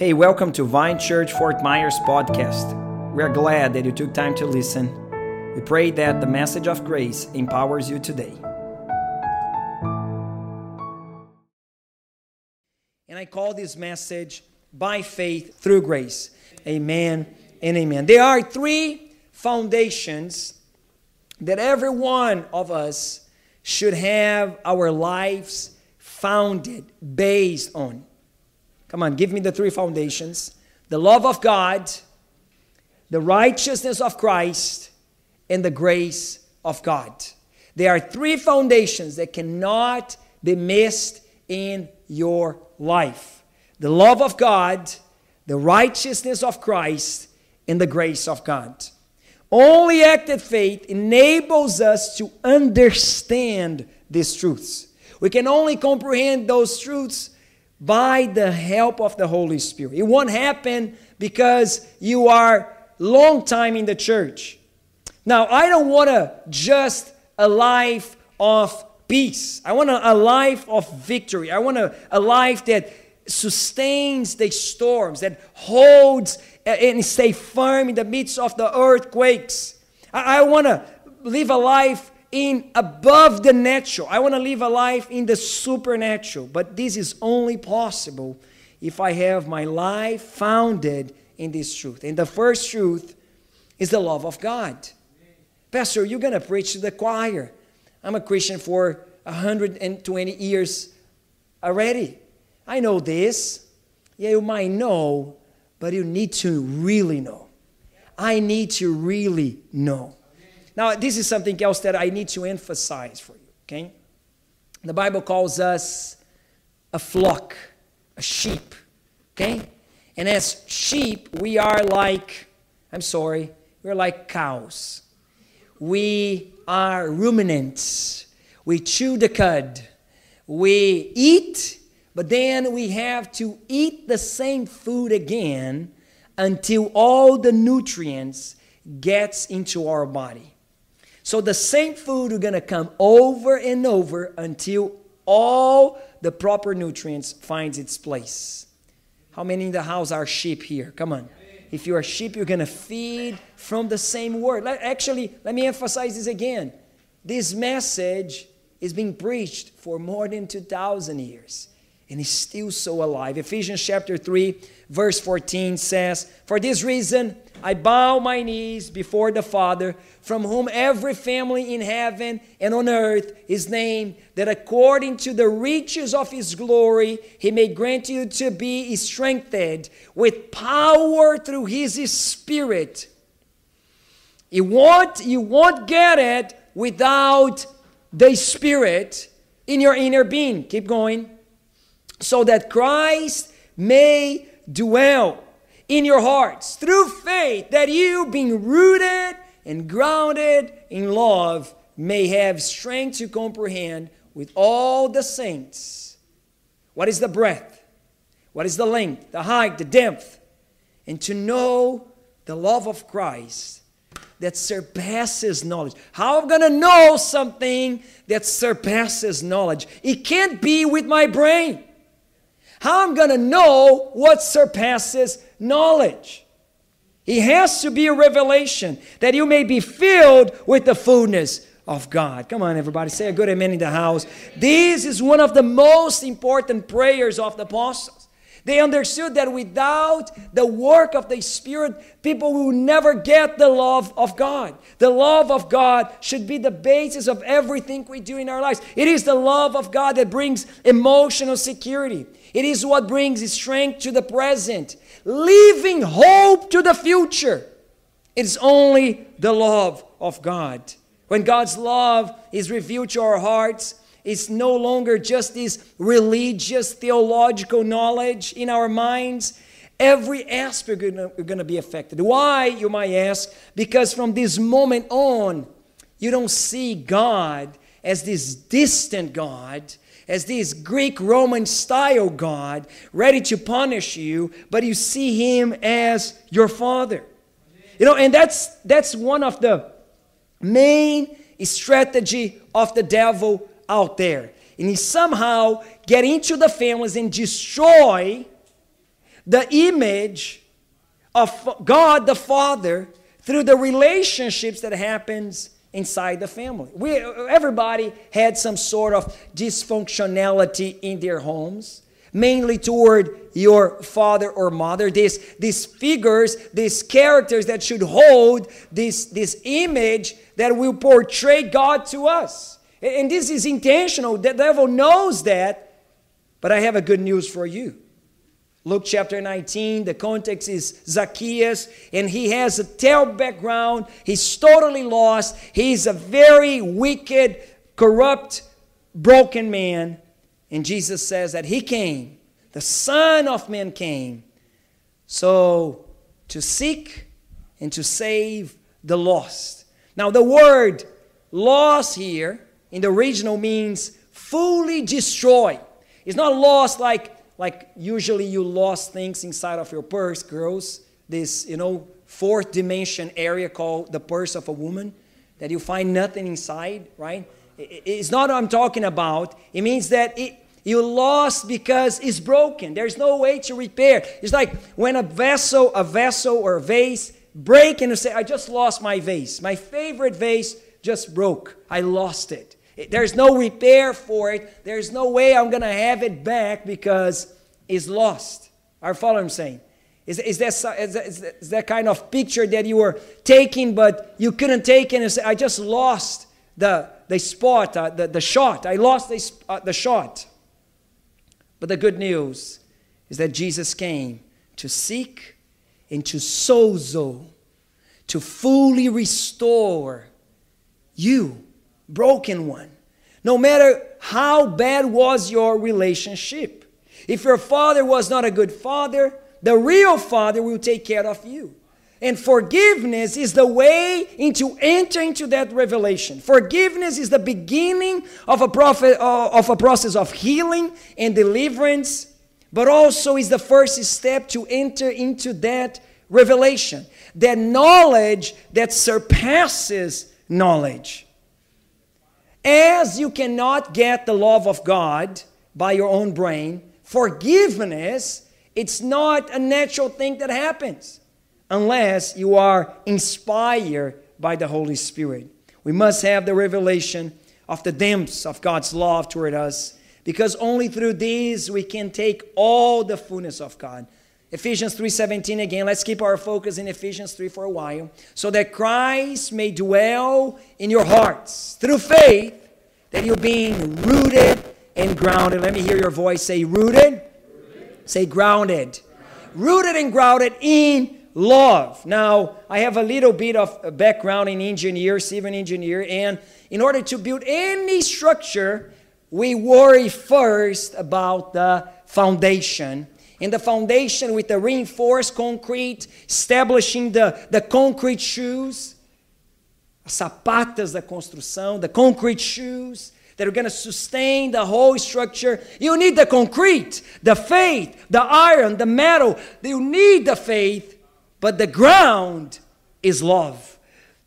Hey, welcome to Vine Church Fort Myers podcast. We are glad that you took time to listen. We pray that the message of grace empowers you today. And I call this message by faith through grace. Amen and amen. There are three foundations that every one of us should have our lives founded based on. Come on, give me the three foundations the love of God, the righteousness of Christ, and the grace of God. There are three foundations that cannot be missed in your life the love of God, the righteousness of Christ, and the grace of God. Only active faith enables us to understand these truths. We can only comprehend those truths by the help of the Holy Spirit. It won't happen because you are long time in the church. Now, I don't want to just a life of peace. I want a, a life of victory. I want a, a life that sustains the storms, that holds and stay firm in the midst of the earthquakes. I, I want to live a life in above the natural. I want to live a life in the supernatural. But this is only possible if I have my life founded in this truth. And the first truth is the love of God. Pastor, you're going to preach to the choir. I'm a Christian for 120 years already. I know this. Yeah, you might know, but you need to really know. I need to really know. Now, this is something else that I need to emphasize for you, okay? The Bible calls us a flock, a sheep, okay? And as sheep, we are like, I'm sorry, we're like cows. We are ruminants. We chew the cud. We eat, but then we have to eat the same food again until all the nutrients gets into our body. So the same food are going to come over and over until all the proper nutrients finds its place. How many in the house are sheep here? Come on. If you are sheep, you're going to feed from the same word. Actually, let me emphasize this again. This message is being preached for more than 2,000 years and is still so alive. Ephesians chapter 3, verse 14 says, For this reason, I bow my knees before the Father, from whom every family in heaven and on earth is named, that according to the riches of his glory, he may grant you to be strengthened with power through his spirit. You won't, you won't get it without the spirit in your inner being. Keep going. So that Christ may dwell in your hearts through faith, that you, being rooted and grounded in love, may have strength to comprehend with all the saints what is the breadth, what is the length, the height, the depth, and to know the love of Christ that surpasses knowledge. How am I going to know something that surpasses knowledge? It can't be with my brain. How I'm going to know what surpasses knowledge? It has to be a revelation that you may be filled with the fullness of God. Come on, everybody, say a good amen in the house. This is one of the most important prayers of the apostles. They understood that without the work of the Spirit, people will never get the love of God. The love of God should be the basis of everything we do in our lives. It is the love of God that brings emotional security. It is what brings strength to the present, leaving hope to the future. It's only the love of God. When God's love is revealed to our hearts, it's no longer just this religious, theological knowledge in our minds. Every aspect is going to be affected. Why, you might ask? Because from this moment on, you don't see God as this distant God, as this Greek Roman style God ready to punish you, but you see him as your father. You know, and that's that's one of the main strategy of the devil out there. And he somehow get into the families and destroy the image of God the Father through the relationships that happens inside the family. We, everybody had some sort of dysfunctionality in their homes, mainly toward your father or mother. These, these figures, these characters that should hold this, this image that will portray God to us. And this is intentional. The devil knows that, but I have a good news for you. Luke chapter 19, the context is Zacchaeus, and he has a terrible background. He's totally lost. He's a very wicked, corrupt, broken man. And Jesus says that he came, the Son of Man came, so to seek and to save the lost. Now, the word lost here in the original means fully destroy. It's not lost like like usually you lost things inside of your purse, girls. This, you know, fourth dimension area called the purse of a woman, that you find nothing inside, right? It's not what I'm talking about. It means that it, you lost because it's broken. There's no way to repair. It's like when a vessel, a vessel or a vase break and you say, I just lost my vase. My favorite vase just broke. I lost it. There's no repair for it. There's no way I'm going to have it back because it's lost. Are you following I'm saying? Is, is, that, is, that, is that kind of picture that you were taking, but you couldn't take it and say, I just lost the, the spot, uh, the, the shot. I lost the, uh, the shot. But the good news is that Jesus came to seek and to sozo, to fully restore you broken one. No matter how bad was your relationship. If your father was not a good father, the real father will take care of you. And forgiveness is the way into enter into that revelation. Forgiveness is the beginning of a prophet uh, of a process of healing and deliverance, but also is the first step to enter into that revelation, that knowledge that surpasses knowledge. As you cannot get the love of God by your own brain, forgiveness, it's not a natural thing that happens unless you are inspired by the Holy Spirit. We must have the revelation of the depths of God's love toward us because only through these we can take all the fullness of God. Ephesians 3:17 again. Let's keep our focus in Ephesians 3 for a while. So that Christ may dwell in your hearts through faith, that you're being rooted and grounded. Let me hear your voice say rooted. rooted. Say grounded. Rooted and grounded in love. Now, I have a little bit of background in engineer, civil engineer, and in order to build any structure, we worry first about the foundation in the foundation with the reinforced concrete, establishing the, the concrete shoes, as sapatas da construção, the concrete shoes that are going to sustain the whole structure. You need the concrete, the faith, the iron, the metal. You need the faith, but the ground is love.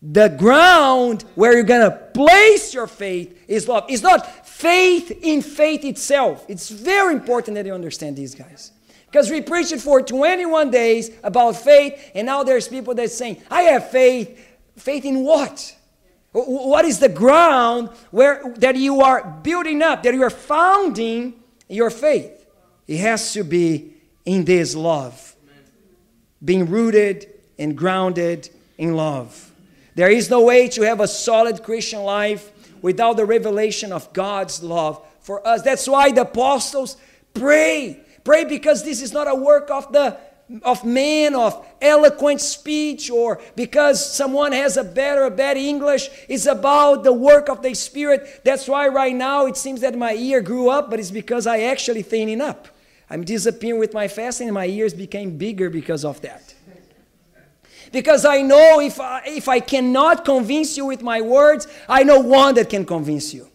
The ground where you're going to place your faith is love. It's not faith in faith itself. It's very important that you understand these guys. Because we preached for 21 days about faith, and now there's people that saying, I have faith. Faith in what? What is the ground where that you are building up, that you are founding your faith? It has to be in this love. Being rooted and grounded in love. There is no way to have a solid Christian life without the revelation of God's love for us. That's why the apostles pray Pray because this is not a work of the of man, of eloquent speech, or because someone has a better or a bad English. It's about the work of the Spirit. That's why right now it seems that my ear grew up, but it's because I actually thinning up. I'm disappearing with my fasting, and my ears became bigger because of that. Because I know if I, if I cannot convince you with my words, I know one that can convince you.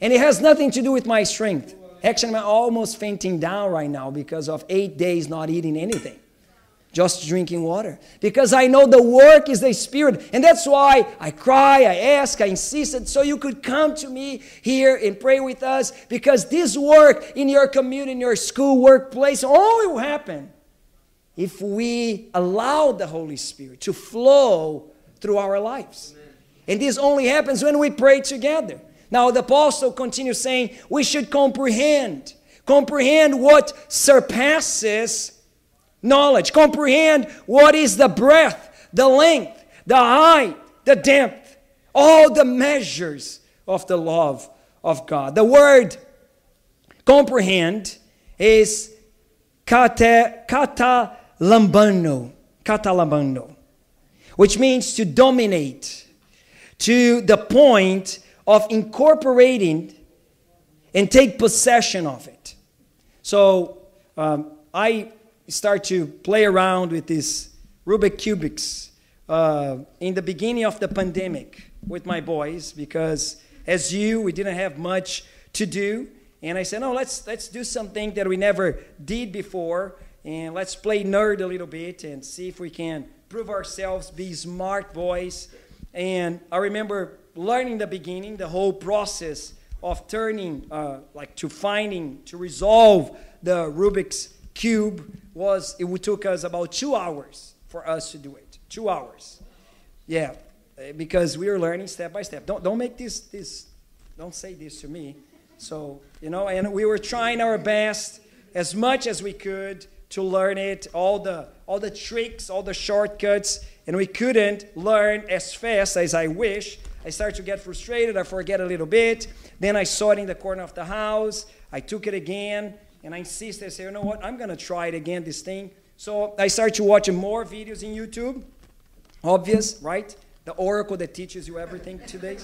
And it has nothing to do with my strength. Actually, I'm almost fainting down right now because of eight days not eating anything, just drinking water. Because I know the work is the Spirit. And that's why I cry, I ask, I insisted so you could come to me here and pray with us. Because this work in your community, in your school, workplace, only will happen if we allow the Holy Spirit to flow through our lives. Amen. And this only happens when we pray together. Now, the apostle continues saying we should comprehend, comprehend what surpasses knowledge, comprehend what is the breadth, the length, the height, the depth, all the measures of the love of God. The word comprehend is kata, lambano, kata lambano, which means to dominate to the point of incorporating and take possession of it. So um, I start to play around with these Rubik cubics uh, in the beginning of the pandemic with my boys because as you we didn't have much to do and i said no let's let's do something that we never did before and let's play nerd a little bit and see if we can prove ourselves be smart boys and i remember learning the beginning the whole process of turning uh, like to finding to resolve the rubik's cube was it took us about two hours for us to do it two hours yeah uh, because we are learning step by step. Don't, don't make this, this, don't say this to me. So, you know, and we were trying our best as much as we could to learn it, all the, all the tricks, all the shortcuts, and we couldn't learn as fast as I wish. I started to get frustrated. I forget a little bit. Then I saw it in the corner of the house. I took it again, and I insisted. I said, you know what? I'm going to try it again, this thing. So I started to watch more videos in YouTube. Obvious, right? the oracle that teaches you everything today.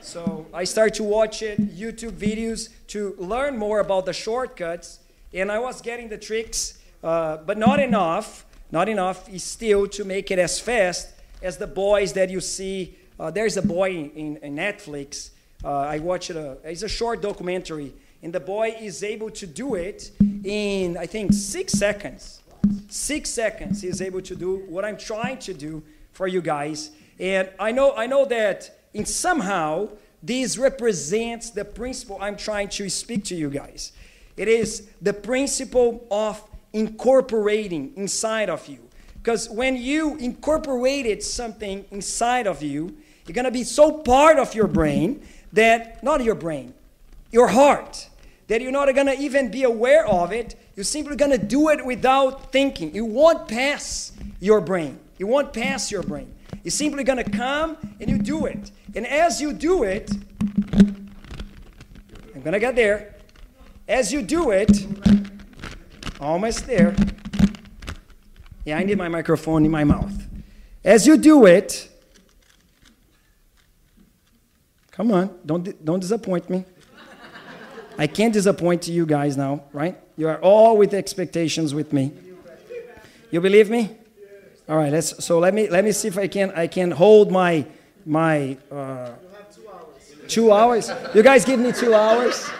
So I started to watch it, YouTube videos to learn more about the shortcuts, and I was getting the tricks, uh, but not enough, not enough is still to make it as fast as the boys that you see. Uh, there's a boy in, in Netflix. Uh, I watched it. It's a short documentary, and the boy is able to do it in I think six seconds. Six seconds, he is able to do what I'm trying to do for you guys and I know, I know that in somehow this represents the principle I'm trying to speak to you guys. It is the principle of incorporating inside of you. Because when you incorporated something inside of you, you're going to be so part of your brain that, not your brain, your heart, that you're not going to even be aware of it. You're simply going to do it without thinking. You won't pass your brain. You won't pass your brain. You're simply going to come and you do it. And as you do it, I'm going to get there. As you do it, almost there. Yeah, I need my microphone in my mouth. As you do it, come on, don't, don't disappoint me. I can't disappoint you guys now, right? You are all with expectations with me. You believe me? All right, let's, so let me let me see if I can I can hold my my uh, two hours. Two hours. You guys give me two hours.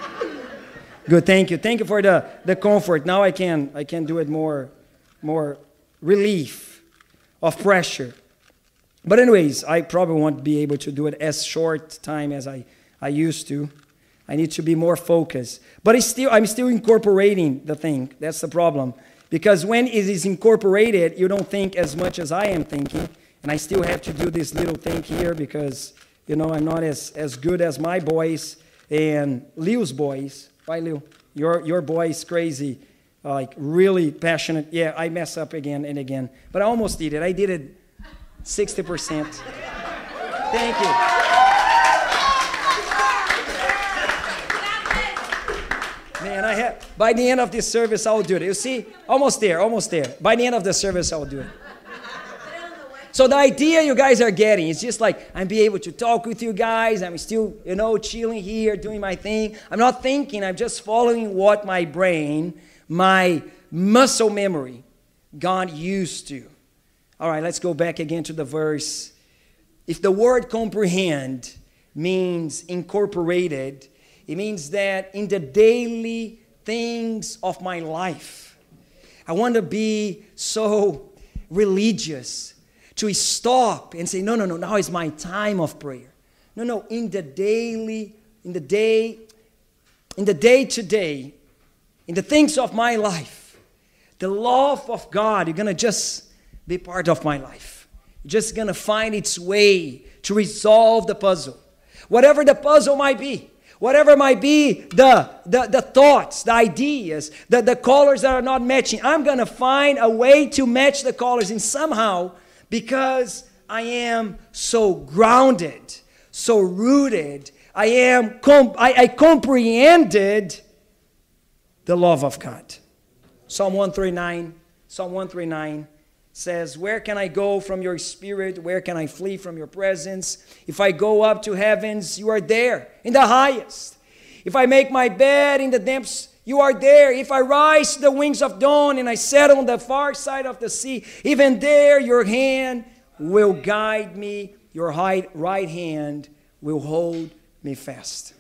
Good, thank you, thank you for the the comfort. Now I can I can do it more more relief of pressure. But anyways, I probably won't be able to do it as short time as I I used to. I need to be more focused. But it's still I'm still incorporating the thing. That's the problem. Because when it is incorporated, you don't think as much as I am thinking. And I still have to do this little thing here because, you know, I'm not as, as good as my boys and Liu's boys. Right, Liu? Your, your boy is crazy, like really passionate. Yeah, I mess up again and again. But I almost did it. I did it 60%. Thank you. Man, I have, by the end of this service, I'll do it. You see, almost there, almost there. By the end of the service, I'll do it. So the idea you guys are getting is just like I'm be able to talk with you guys. I'm still, you know, chilling here, doing my thing. I'm not thinking. I'm just following what my brain, my muscle memory, God used to. All right, let's go back again to the verse. If the word comprehend means incorporated, it means that in the daily things of my life, I want to be so religious to stop and say, no, no, no, now is my time of prayer. No, no, in the daily, in the day, in the day to day, in the things of my life, the love of God, you're going to just be part of my life. Just to find its way to resolve the puzzle. Whatever the puzzle might be, whatever might be the, the, the thoughts, the ideas, the, the colors that are not matching, I'm to find a way to match the colors. And somehow, because I am so grounded, so rooted, I am com- I, I comprehended the love of God. Psalm 139, Psalm 139 says, Where can I go from your spirit? Where can I flee from your presence? If I go up to heavens, you are there in the highest. If I make my bed in the depths, you are there. If I rise to the wings of dawn and I settle on the far side of the sea, even there your hand will guide me, your right hand will hold me fast.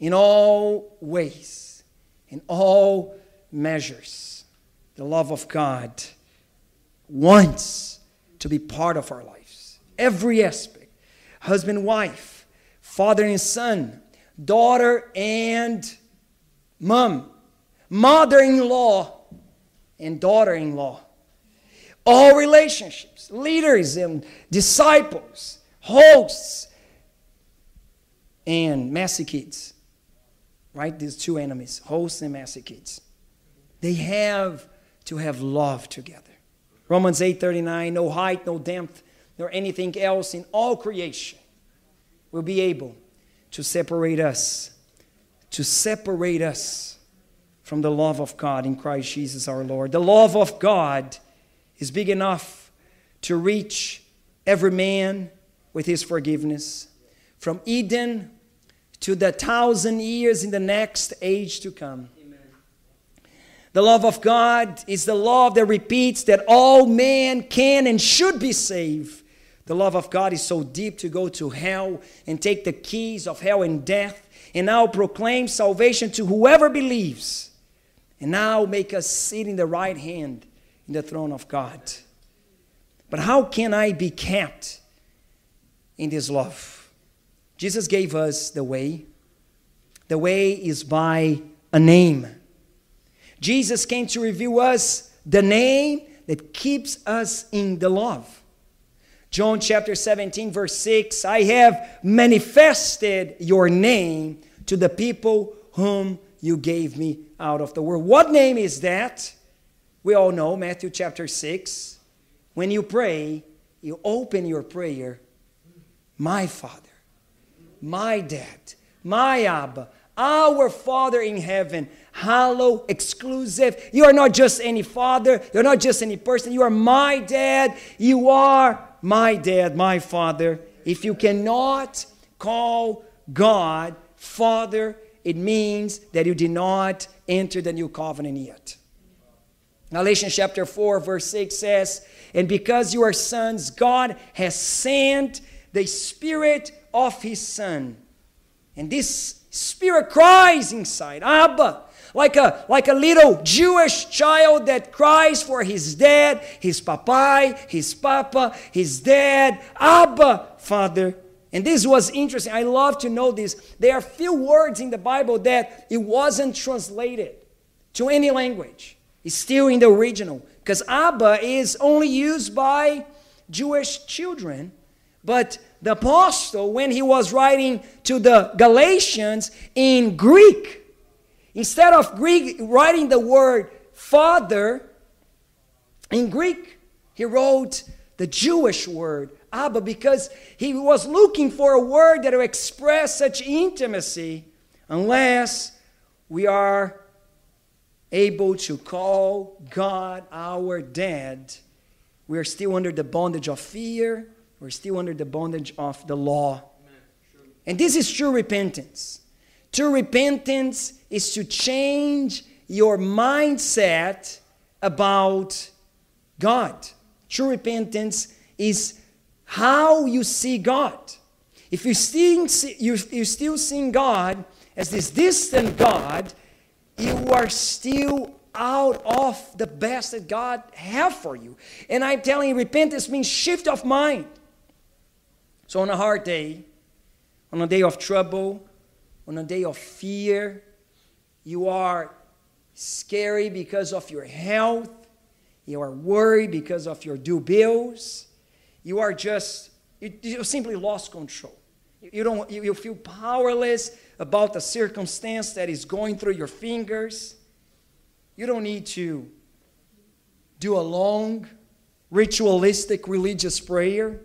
In all ways, in all measures, the love of God wants to be part of our lives. Every aspect husband, wife, father and son, daughter and mom, mother in law and daughter in law. All relationships, leaders and disciples, hosts, and messy kids. Right? These two enemies, hosts and messy kids. They have to have love together. Romans 8:39, no height, no depth, nor anything else in all creation will be able to separate us, to separate us from the love of God in Christ Jesus our Lord. The love of God is big enough to reach every man with his forgiveness. From Eden to the thousand years in the next age to come. The love of God is the love that repeats that all men can and should be saved. The love of God is so deep to go to hell and take the keys of hell and death and now proclaim salvation to whoever believes and now make us sit in the right hand in the throne of God. But how can I be kept in this love? Jesus gave us the way. The way is by a name. Jesus came to reveal us the name that keeps us in the love. John chapter 17, verse 6 I have manifested your name to the people whom you gave me out of the world. What name is that? We all know Matthew chapter 6. When you pray, you open your prayer, my Father, my Dad, my Abba, our Father in heaven, hollow, exclusive. You are not just any father, you're not just any person, you are my dad, you are my dad, my father. If you cannot call God Father, it means that you did not enter the new covenant yet. Galatians chapter 4, verse 6 says, And because you are sons, God has sent the Spirit of His Son. And this Spirit cries inside, Abba, like a, like a little Jewish child that cries for his dad, his papai, his papa, his dad, Abba, Father. And this was interesting. I love to know this. There are few words in the Bible that it wasn't translated to any language. It's still in the original. Because Abba is only used by Jewish children. But the apostle, when he was writing to the Galatians in Greek, instead of Greek writing the word father in Greek, he wrote the Jewish word Abba because he was looking for a word that would express such intimacy unless we are able to call God our dad, we are still under the bondage of fear, we're still under the bondage of the law. And this is true repentance. True repentance is to change your mindset about God. True repentance is how you see God. If you still see, you, you still seeing God as this distant God, you are still out of the best that God have for you. And I'm telling you, repentance means shift of mind. So on a hard day, on a day of trouble, on a day of fear, you are scary because of your health. You are worried because of your due bills. You are just, you, you simply lost control. You, don't, you, you feel powerless about the circumstance that is going through your fingers. You don't need to do a long, ritualistic religious prayer.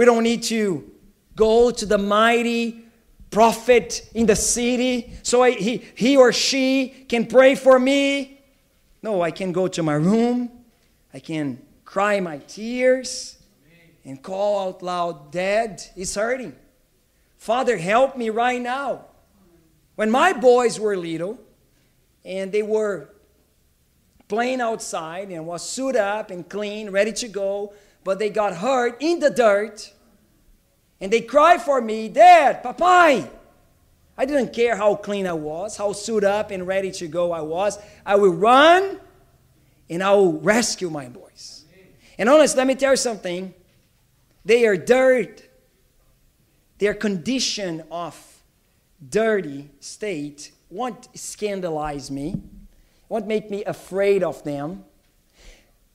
We don't need to go to the mighty prophet in the city so I, he, he or she can pray for me. No, I can go to my room. I can cry my tears and call out loud, Dad is hurting. Father, help me right now. When my boys were little and they were playing outside and was suited up and clean, ready to go, but they got hurt in the dirt and they cried for me, Dad, Papai. I didn't care how clean I was, how suited up and ready to go I was. I will run and I will rescue my boys. And honest, let me tell you something. They are dirt. Their condition of dirty state won't scandalize me, won't make me afraid of them.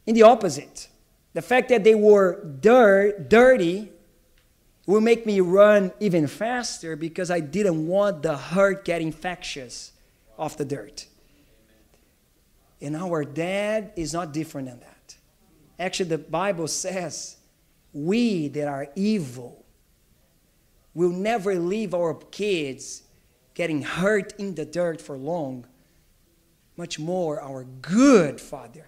In the opposite, the fact that they were dirt, dirty will make me run even faster because I didn't want the hurt get infectious off the dirt. And our dad is not different than that. Actually, the Bible says we that are evil will never leave our kids getting hurt in the dirt for long, much more our good Father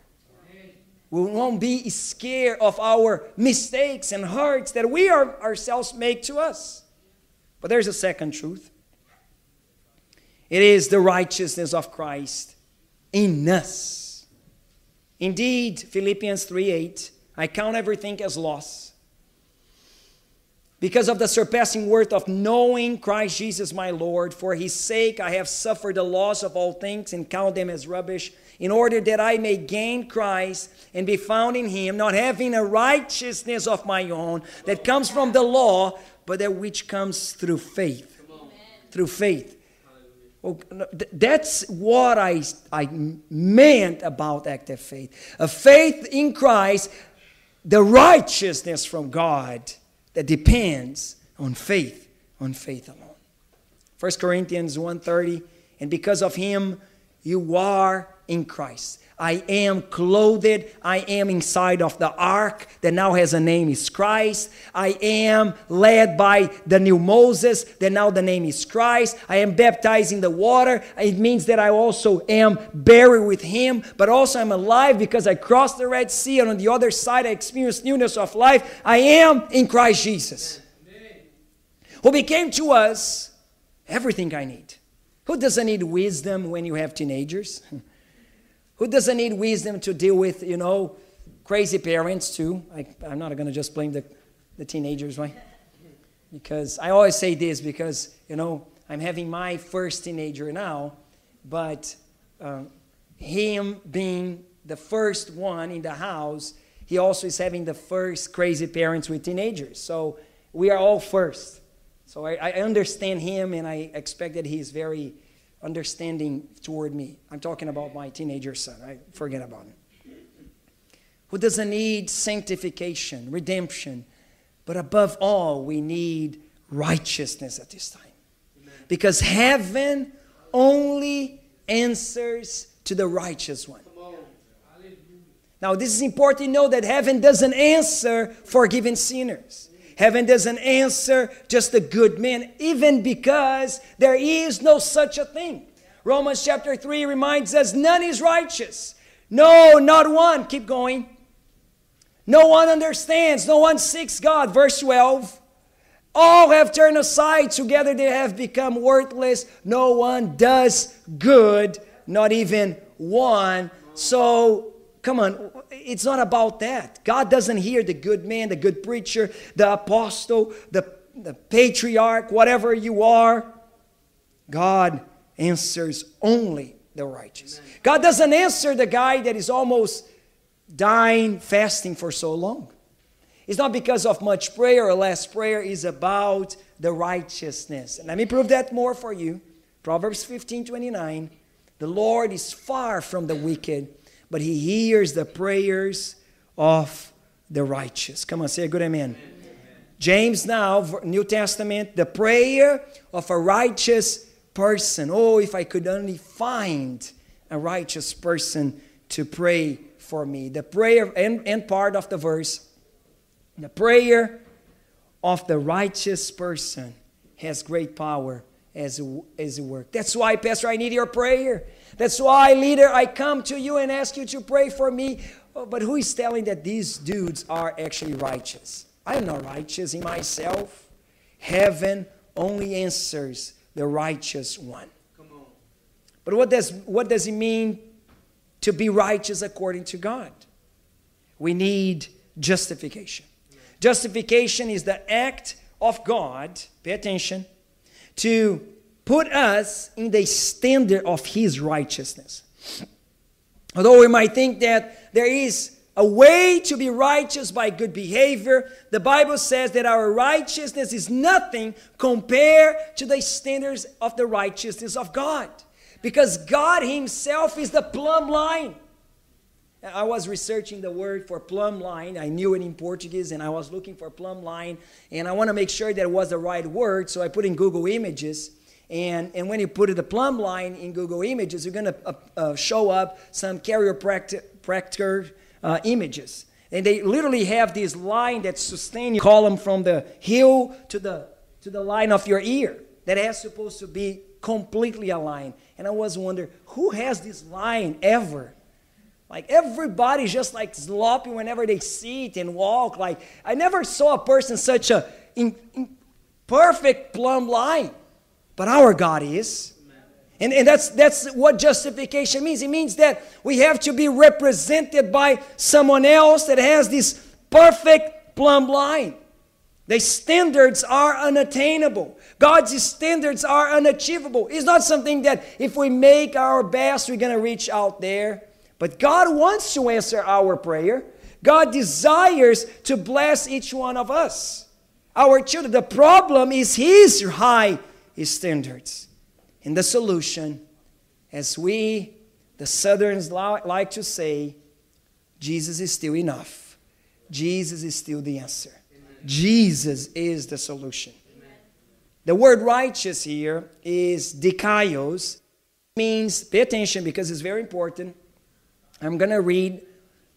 we won't be scared of our mistakes and hurts that we are, ourselves make to us. But there's a second truth it is the righteousness of Christ in us. Indeed, Philippians 3 8, I count everything as loss because of the surpassing worth of knowing Christ Jesus my Lord. For his sake I have suffered the loss of all things and count them as rubbish in order that I may gain Christ and be found in him, not having a righteousness of my own that comes from the law, but that which comes through faith. Through faith. Oh, that's what I, I meant about active faith. A faith in Christ, the righteousness from God that depends on faith, on faith alone. 1 Corinthians 1:30, and because of him you are in Christ. I am clothed. I am inside of the ark that now has a name is Christ. I am led by the new Moses that now the name is Christ. I am baptized in the water. It means that I also am buried with him, but also I'm alive because I crossed the Red Sea and on the other side I experienced newness of life. I am in Christ Jesus, who became to us everything I need. Who doesn't need wisdom when you have teenagers? Who doesn't need wisdom to deal with, you know, crazy parents too? I, am not going to just blame the, the teenagers, right? Because I always say this because, you know, I'm having my first teenager now, but uh, him being the first one in the house, he also is having the first crazy parents with teenagers. So we are all first. So I, I understand him and I expect that he's very understanding toward me. I'm talking about my teenager son. I forget about him. Who doesn't need sanctification, redemption, but above all, we need righteousness at this time. Because heaven only answers to the righteous one. Now, this is important to know that heaven doesn't answer forgiven sinners. Heaven doesn't answer just the good men, even because there is no such a thing. Romans chapter 3 reminds us none is righteous. No, not one. Keep going. No one understands. No one seeks God. Verse 12. All have turned aside. Together they have become worthless. No one does good, not even one. So Come on, it's not about that. God doesn't hear the good man, the good preacher, the apostle, the, the patriarch, whatever you are. God answers only the righteous. Amen. God doesn't answer the guy that is almost dying fasting for so long. It's not because of much prayer or less prayer, it's about the righteousness. And let me prove that more for you. Proverbs 15 29. The Lord is far from the wicked, but he hears the prayers of the righteous. Come on, say a good amen. amen. James now, New Testament, the prayer of a righteous person. Oh, if I could only find a righteous person to pray for me. The prayer, and, and part of the verse, the prayer of the righteous person has great power as as work. That's why, Pastor, I need your prayer. That's why, leader, I come to you and ask you to pray for me. Oh, but who is telling that these dudes are actually righteous? I am not righteous in myself. Heaven only answers the righteous one. But what does, what does it mean to be righteous according to God? We need justification. Justification is the act of God, pay attention, to put us in the standard of His righteousness. Although we might think that there is a way to be righteous by good behavior, the Bible says that our righteousness is nothing compared to the standards of the righteousness of God. Because God Himself is the plumb line. I was researching the word for plumb line. I knew it in Portuguese and I was looking for plumb line. And I want to make sure that it was the right word. So I put in Google Images. And, and when you put the plumb line in Google Images, you're going to uh, uh, show up some chiropractor uh, images. And they literally have this line that sustains your column from the heel to the, to the line of your ear. That is supposed to be completely aligned. And I was wondering, who has this line ever? Like everybody's just like sloppy whenever they sit and walk. Like I never saw a person such a in, in perfect plumb line, but our God is. And, and that's, that's what justification means. It means that we have to be represented by someone else that has this perfect plumb line. The standards are unattainable. God's standards are unachievable. It's not something that if we make our best, we're going to reach out there. But God wants to answer our prayer. God desires to bless each one of us, our children. The problem is His high standards. And the solution, as we, the Southerns, like to say, Jesus is still enough. Jesus is still the answer. Amen. Jesus is the solution. Amen. The word righteous here is dikaios, means, pay attention because it's very important I'm going to read,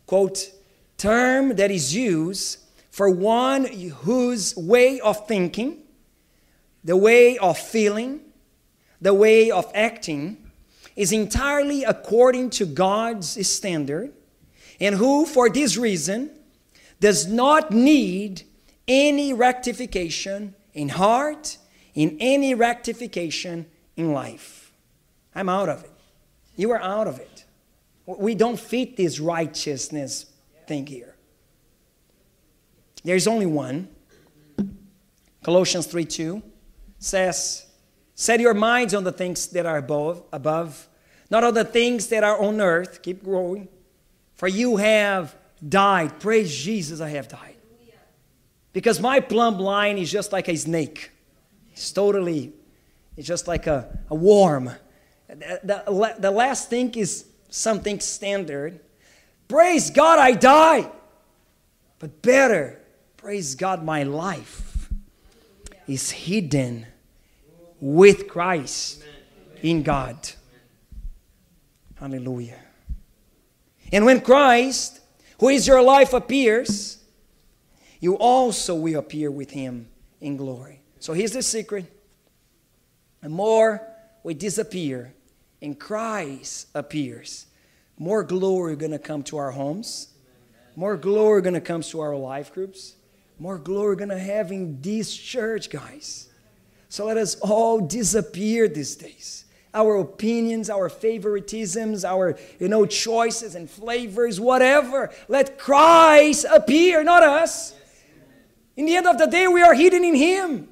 quote, term that is used for one whose way of thinking, the way of feeling, the way of acting is entirely according to God's standard, and who, for this reason, does not need any rectification in heart, in any rectification in life. I'm out of it. You are out of it. We don't fit this righteousness thing here. There's only one. Colossians 3 2 says, Set your minds on the things that are above, above, not on the things that are on earth. Keep growing. For you have died. Praise Jesus, I have died. Because my plumb line is just like a snake. It's totally, it's just like a, a worm. The, the, the last thing is something standard. Praise God, I die. But better, praise God, my life is hidden with Christ in God. Hallelujah. And when Christ, who is your life, appears, you also will appear with him in glory. So here's the secret. The more we disappear, and Christ appears, more glory going to come to our homes. More glory going to come to our life groups. More glory going to have in this church, guys. So let us all disappear these days. Our opinions, our favoritisms, our you know choices and flavors, whatever. Let Christ appear, not us. In the end of the day, we are hidden in Him.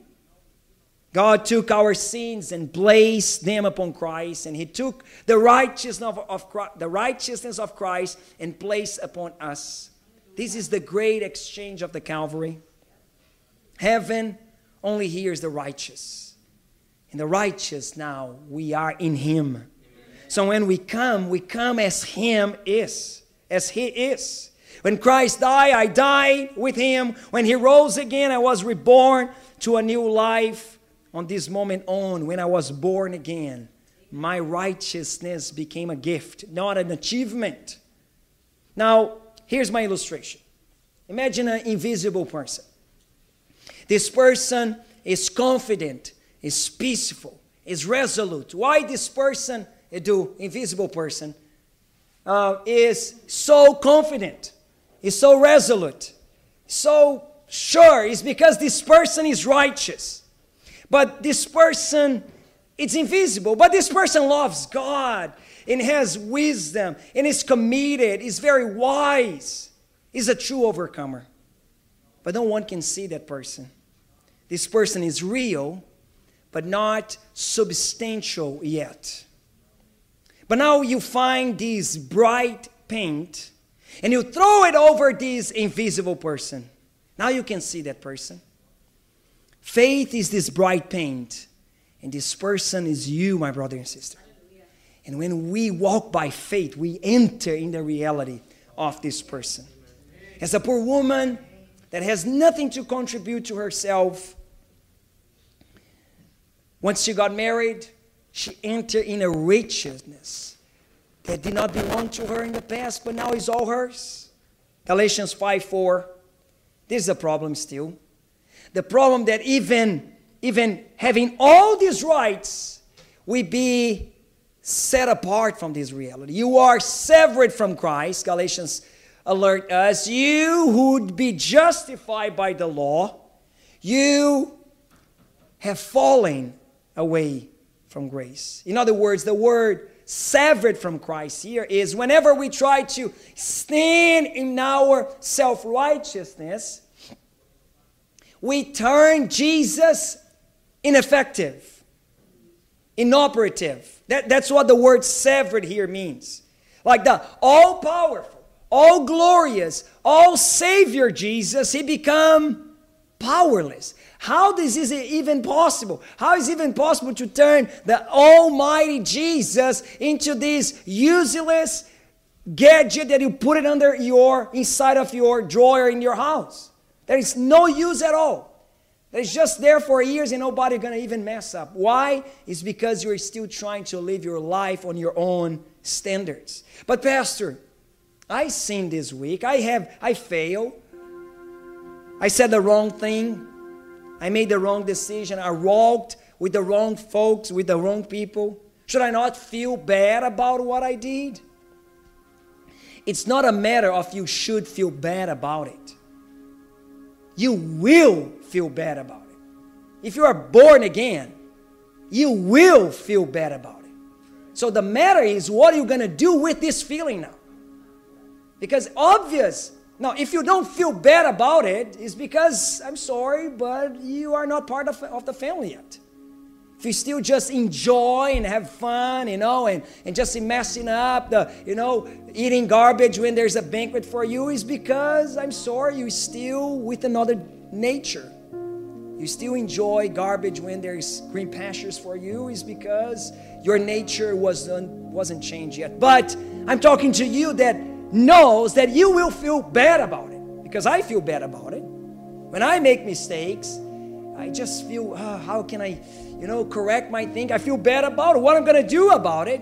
God took our sins and placed them upon Christ, and He took the righteousness of, of Christ, the righteousness of Christ and placed upon us. This is the great exchange of the Calvary. Heaven only hears the righteous. And the righteous now, we are in Him. So when we come, we come as Him is, as He is. When Christ died, I died with Him. When He rose again, I was reborn to a new life. On this moment on, when I was born again, my righteousness became a gift, not an achievement. Now, here's my illustration. Imagine an invisible person. This person is confident, is peaceful, is resolute. Why this person, the invisible person, uh, is so confident, is so resolute, so sure? Is because this person is righteous. But this person, it's invisible, but this person loves God and has wisdom and is committed, is very wise, is a true overcomer. But no one can see that person. This person is real, but not substantial yet. But now you find this bright paint and you throw it over this invisible person. Now you can see that person. Faith is this bright paint, and this person is you, my brother and sister. And when we walk by faith, we enter in the reality of this person. As a poor woman that has nothing to contribute to herself, once she got married, she entered in a righteousness that did not belong to her in the past, but now is all hers. Galatians 5 4. This is a problem still. The problem that even, even having all these rights, we be set apart from this reality. You are severed from Christ. Galatians alert us. You who'd be justified by the law, you have fallen away from grace. In other words, the word severed from Christ here is whenever we try to stand in our self righteousness, we turn Jesus ineffective, inoperative. That, that's what the word severed here means. Like the all powerful, all glorious, all Savior Jesus, he become powerless. How this is even possible? How is it even possible to turn the Almighty Jesus into this useless gadget that you put it under your inside of your drawer in your house? There is no use at all. Is just there for years and nobody gonna even mess up. Why? It's because you're still trying to live your life on your own standards. But Pastor, I sinned this week. I have I failed. I said the wrong thing. I made the wrong decision. I walked with the wrong folks, with the wrong people. Should I not feel bad about what I did? It's not a matter of you should feel bad about it. You will feel bad about it. If you are born again, you will feel bad about it. So the matter is, what are you going to do with this feeling now? Because obvious now, if you don't feel bad about it, it's because I'm sorry, but you are not part of, of the family yet. If you still just enjoy and have fun, you know, and, and just messing up, the, you know, eating garbage when there's a banquet for you, is because I'm sorry, you're still with another nature. You still enjoy garbage when there's green pastures for you, is because your nature wasn't, wasn't changed yet. But I'm talking to you that knows that you will feel bad about it because I feel bad about it. When I make mistakes, I just feel, uh, how can I, you know, correct my thing? I feel bad about it. What I'm going to do about it?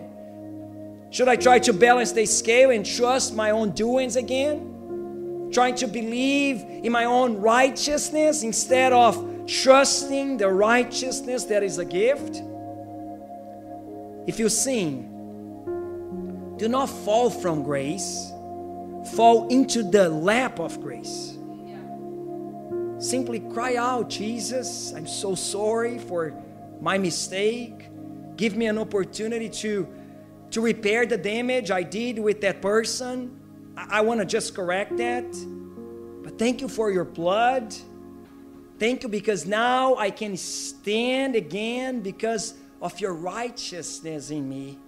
Should I try to balance the scale and trust my own doings again? Trying to believe in my own righteousness instead of trusting the righteousness that is a gift? If you sin, do not fall from grace fall into the lap of grace. Simply cry out, Jesus, I'm so sorry for my mistake. Give me an opportunity to, to repair the damage I did with that person. I, I want to just correct that. But thank you for your blood. Thank you because now I can stand again because of your righteousness in me.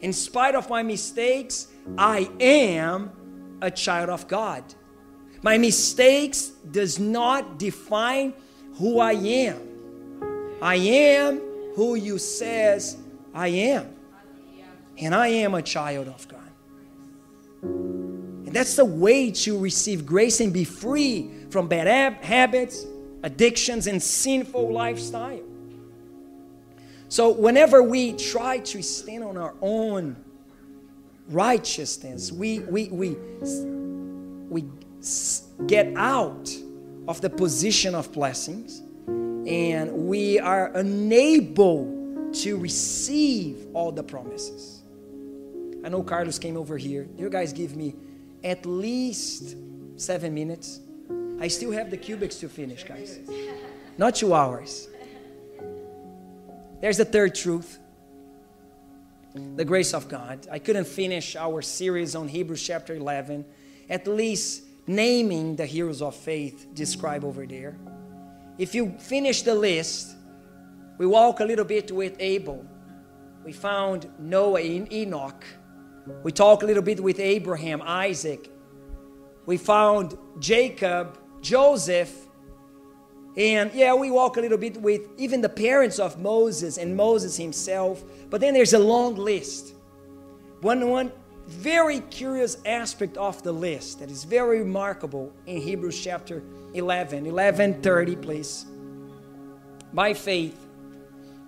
In spite of my mistakes, I am a child of God. My mistakes does not define who I am. I am who you says I am. and I am a child of God. And that's the way to receive grace and be free from bad ab- habits, addictions, and sinful lifestyle. So, whenever we try to stand on our own righteousness, we, we, we, we get out of the position of blessings and we are unable to receive all the promises. I know Carlos came over here. You guys give me at least seven minutes. I still have the cubics to finish, guys. Not two hours. There's the third truth the grace of God. I couldn't finish our series on Hebrews chapter 11, at least naming the heroes of faith described over there. If you finish the list, we walk a little bit with Abel. We found Noah in Enoch. We talk a little bit with Abraham, Isaac. We found Jacob, Joseph, and yeah, we walk a little bit with even the parents of Moses and Moses himself. But then there's a long list. One, one very curious aspect of the list that is very remarkable in Hebrews chapter 11, 11:30, please. By faith,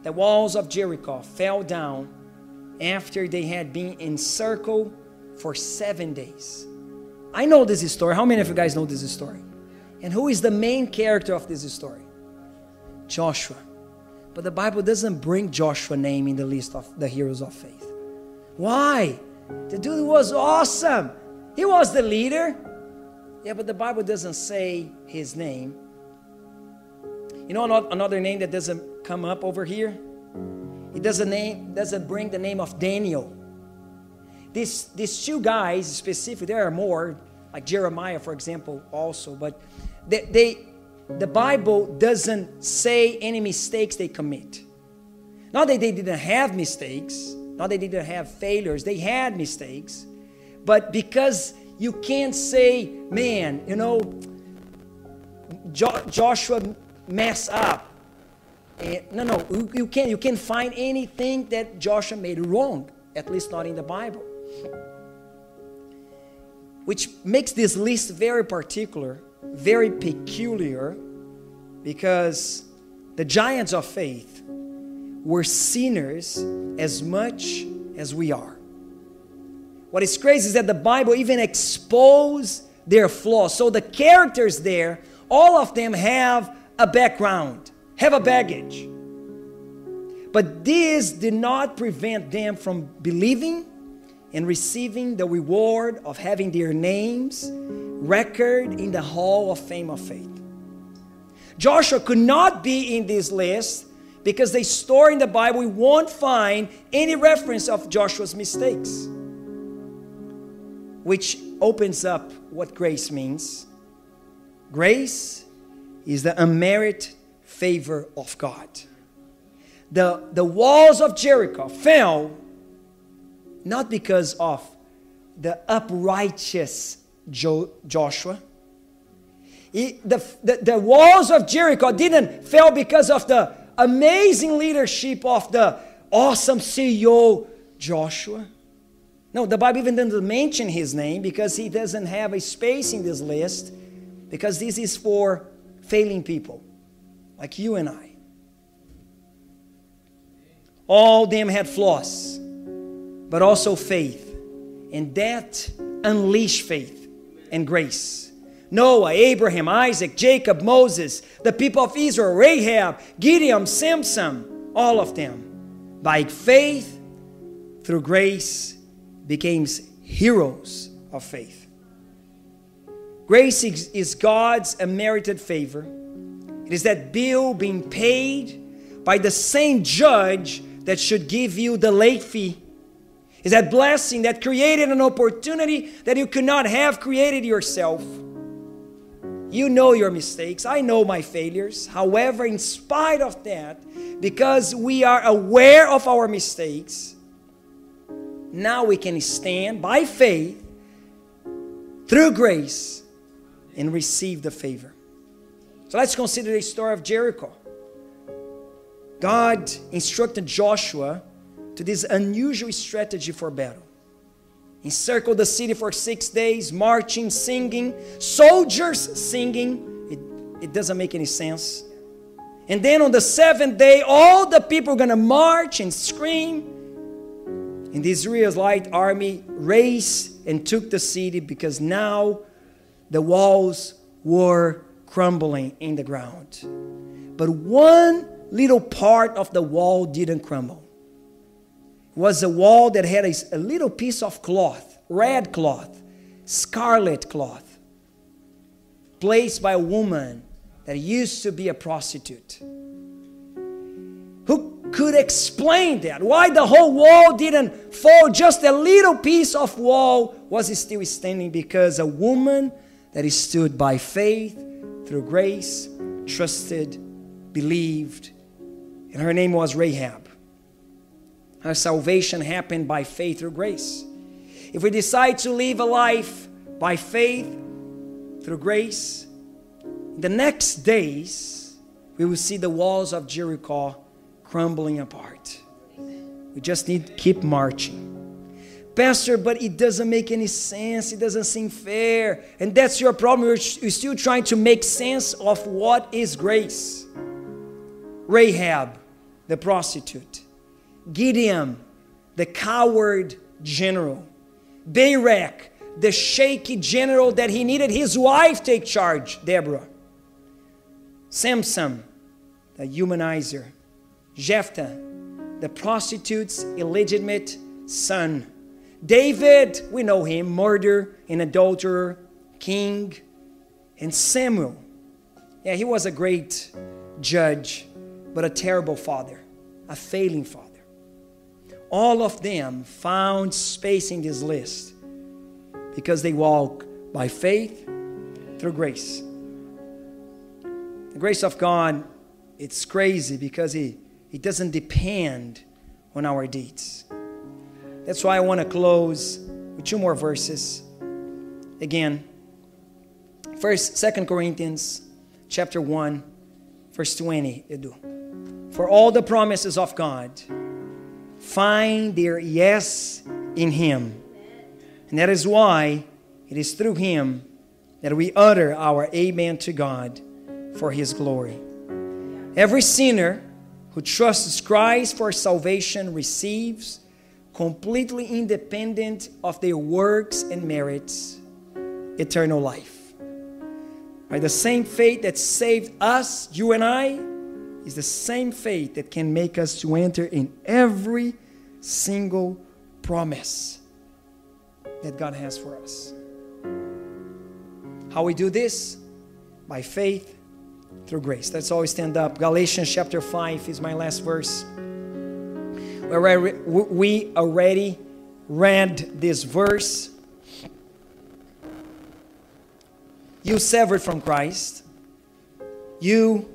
the walls of Jericho fell down after they had been encircled for seven days. I know this story. How many of you guys know this story? And who is the main character of this story? Joshua. But the Bible doesn't bring Joshua name in the list of the heroes of faith. Why? The dude was awesome. He was the leader. Yeah, but the Bible doesn't say his name. You know another name that doesn't come up over here? It doesn't name doesn't bring the name of Daniel. These these two guys specifically, there are more, like Jeremiah, for example, also, but they, they the Bible doesn't say any mistakes they commit. Not that they didn't have mistakes, not they didn't have failures, they had mistakes. But because you can't say, man, you know, jo- Joshua messed up. And, no, no, you, you can't. You can't find anything that Joshua made wrong, at least not in the Bible. Which makes this list very particular very peculiar because the giants of faith were sinners as much as we are. What is crazy is that the Bible even exposed their flaws. So the characters there, all of them have a background, have a baggage. But this did not prevent them from believing and receiving the reward of having their names record in the Hall of Fame of Faith. Joshua could not be in this list because the story in the Bible we won't find any reference of Joshua's mistakes, which opens up what grace means. Grace is the unmerited favor of God. The, the walls of Jericho fell not because of the uprighteous jo- Joshua. He, the, the, the walls of Jericho didn't fail because of the amazing leadership of the awesome CEO Joshua. No, the Bible even doesn't mention his name because he doesn't have a space in this list because this is for failing people like you and I. All them had flaws, but also faith. And that unleashed faith and grace. Noah, Abraham, Isaac, Jacob, Moses, the people of Israel, Rahab, Gideon, Samson, all of them, by faith through grace, became heroes of faith. Grace is God's unmerited favor. It is that bill being paid by the same judge that should give you the late fee is that blessing that created an opportunity that you could not have created yourself. You know your mistakes. I know my failures. However, in spite of that, because we are aware of our mistakes, now we can stand by faith through grace and receive the favor. So let's consider the story of Jericho. God instructed Joshua to this unusual strategy for battle. Encircle the city for six days, marching, singing, soldiers singing. It, it doesn't make any sense. And then on the seventh day, all the people are going to march and scream. And the Israelite army raced and took the city because now the walls were crumbling in the ground. But one little part of the wall didn't crumble. Was a wall that had a, a little piece of cloth, red cloth, scarlet cloth, placed by a woman that used to be a prostitute. Who could explain that? Why the whole wall didn't fall? Just a little piece of wall was still standing because a woman that stood by faith through grace, trusted, believed, and her name was Rahab. Her salvation happened by faith through grace. If we decide to live a life by faith through grace, the next days we will see the walls of Jericho crumbling apart. We just need to keep marching. Pastor, but it doesn't make any sense. It doesn't seem fair. And that's your problem. You're, you're still trying to make sense of what is grace. Rahab, the prostitute. Gideon, the coward general. Barak, the shaky general that he needed his wife take charge, Deborah. Samson, the humanizer. Jephthah, the prostitute's illegitimate son. David, we know him, murder and adulterer, king. And Samuel, yeah, he was a great judge, but a terrible father, a failing father. All of them found space in this list because they walk by faith through grace. The grace of God, it's crazy because He, it doesn't depend on our deeds. That's why I want to close with two more verses. Again, first, Second Corinthians chapter 1, verse 20, Edu. For all the promises of God find their yes in Him. And that is why it is through Him that we utter our amen to God for His glory. Every sinner who trusts Christ for salvation receives, completely independent of their works and merits, eternal life. By the same faith that saved us, you and I, is the same faith that can make us to enter in every single promise that God has for us. How we do this? By faith through grace. Let's always stand up. Galatians chapter 5 is my last verse. Where we already read this verse. You severed from Christ. You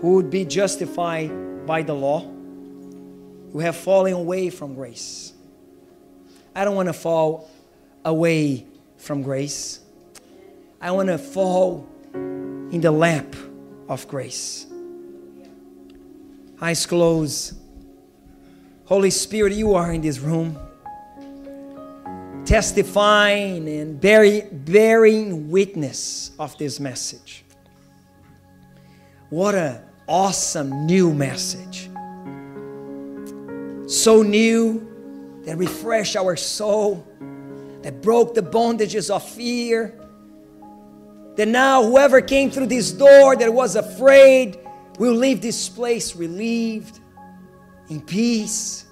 who would be justified by the law, who have fallen away from grace. I don't want to fall away from grace. I want to fall in the lap of grace. Eyes closed. Holy Spirit, you are in this room, testifying and bearing witness of this message. What a awesome new message. So new that refreshed our soul, that broke the bondages of fear. That now, whoever came through this door that was afraid will leave this place relieved, in peace,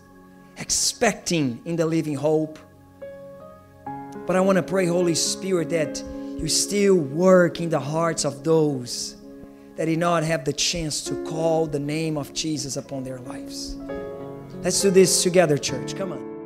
expecting in the living hope. But I want to pray, Holy Spirit, that you still work in the hearts of those that did not have the chance to call the name of Jesus upon their lives. Let's do this together, church. Come on.